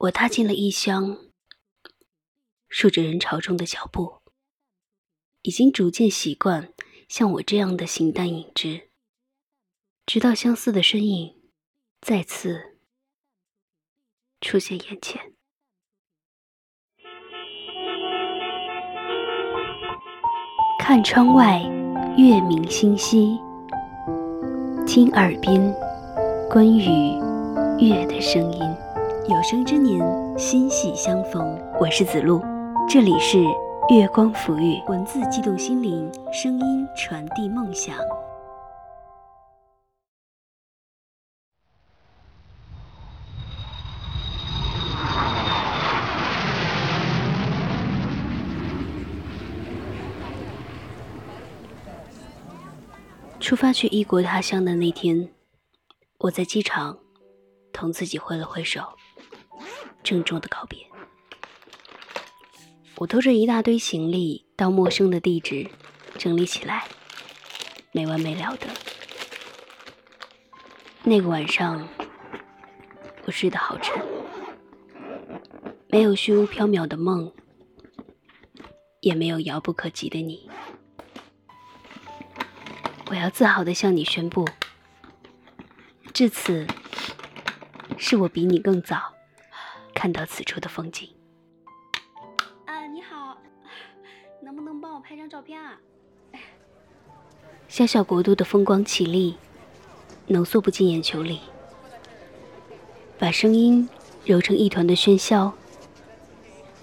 我踏进了异乡，数着人潮中的脚步，已经逐渐习惯像我这样的形单影只，直到相似的身影再次出现眼前。看窗外，月明星稀，听耳边关于月的声音。有生之年，欣喜相逢。我是子路，这里是月光抚育，文字激动心灵，声音传递梦想。出发去异国他乡的那天，我在机场同自己挥了挥手。郑重的告别。我拖着一大堆行李到陌生的地址，整理起来，没完没了的。那个晚上，我睡得好沉，没有虚无缥缈的梦，也没有遥不可及的你。我要自豪的向你宣布，至此，是我比你更早。看到此处的风景。啊，你好，能不能帮我拍张照片啊？小小国度的风光绮丽，浓缩不进眼球里，把声音揉成一团的喧嚣，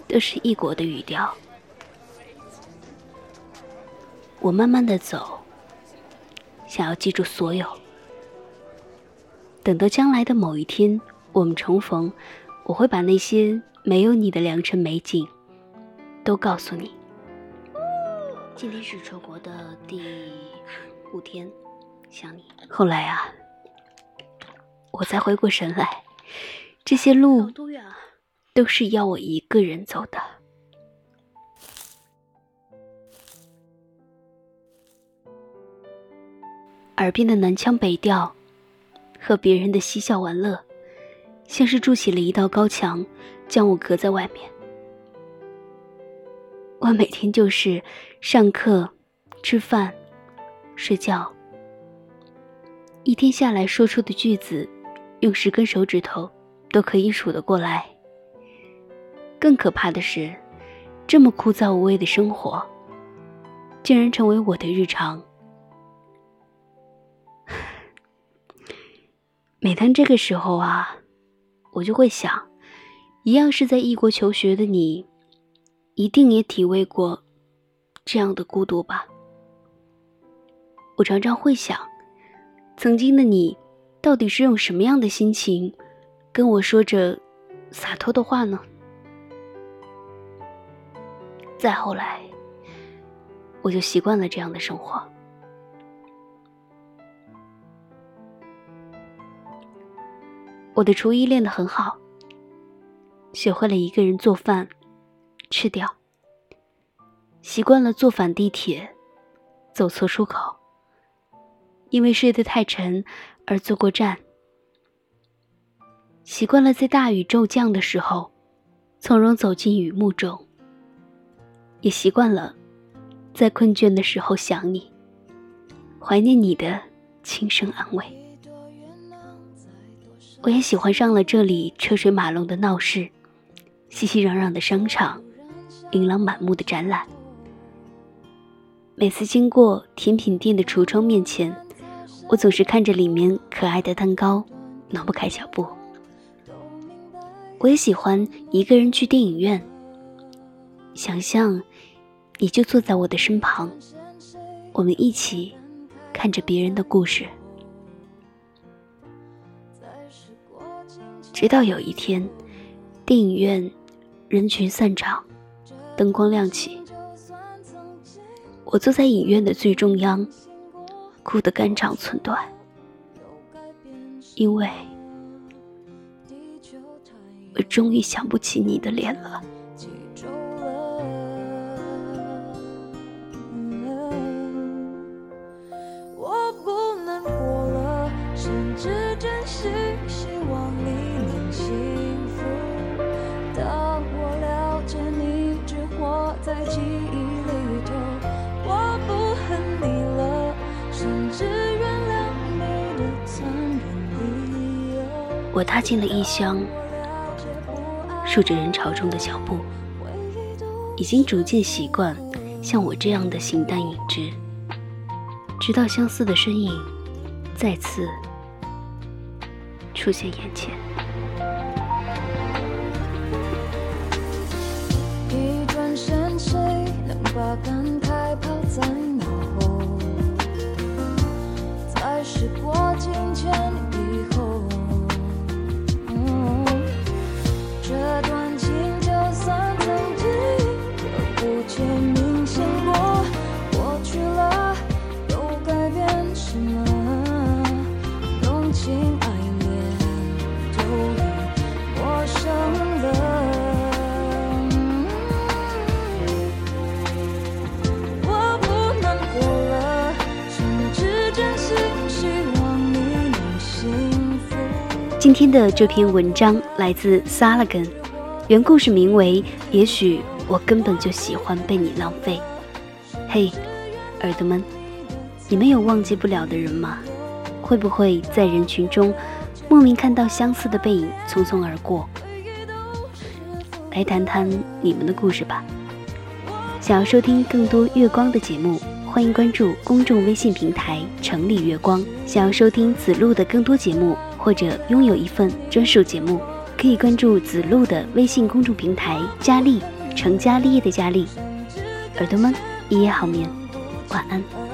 都是异国的语调。我慢慢的走，想要记住所有，等到将来的某一天，我们重逢。我会把那些没有你的良辰美景都告诉你。今天是出国的第五天，想你。后来啊，我才回过神来，这些路都是要我一个人走的。耳边的南腔北调，和别人的嬉笑玩乐。像是筑起了一道高墙，将我隔在外面。我每天就是上课、吃饭、睡觉，一天下来说出的句子，用十根手指头都可以数得过来。更可怕的是，这么枯燥无味的生活，竟然成为我的日常。每当这个时候啊。我就会想，一样是在异国求学的你，一定也体味过这样的孤独吧？我常常会想，曾经的你，到底是用什么样的心情跟我说着洒脱的话呢？再后来，我就习惯了这样的生活。我的厨艺练得很好，学会了一个人做饭、吃掉。习惯了坐反地铁，走错出口，因为睡得太沉而坐过站。习惯了在大雨骤降的时候，从容走进雨幕中。也习惯了在困倦的时候想你，怀念你的轻声安慰。我也喜欢上了这里车水马龙的闹市，熙熙攘攘的商场，琳琅满目的展览。每次经过甜品店的橱窗面前，我总是看着里面可爱的蛋糕，挪不开脚步。我也喜欢一个人去电影院，想象你就坐在我的身旁，我们一起看着别人的故事。直到有一天，电影院人群散场，灯光亮起，我坐在影院的最中央，哭得肝肠寸断，因为我终于想不起你的脸了。在记忆里头。我不恨你了，甚至原谅你的残忍理由。我踏进了异乡，数着人潮中的脚步，已经逐渐习惯像我这样的形单影只，直到相似的身影再次出现眼前。今天的这篇文章来自 Salagan，原故事名为《也许我根本就喜欢被你浪费》。嘿，耳朵们，你们有忘记不了的人吗？会不会在人群中莫名看到相似的背影匆匆而过？来谈谈你们的故事吧。想要收听更多月光的节目，欢迎关注公众微信平台“城里月光”。想要收听子路的更多节目，或者拥有一份专属节目，可以关注子路的微信公众平台“佳丽”，成家立业的佳丽。耳朵们，一夜好眠，晚安。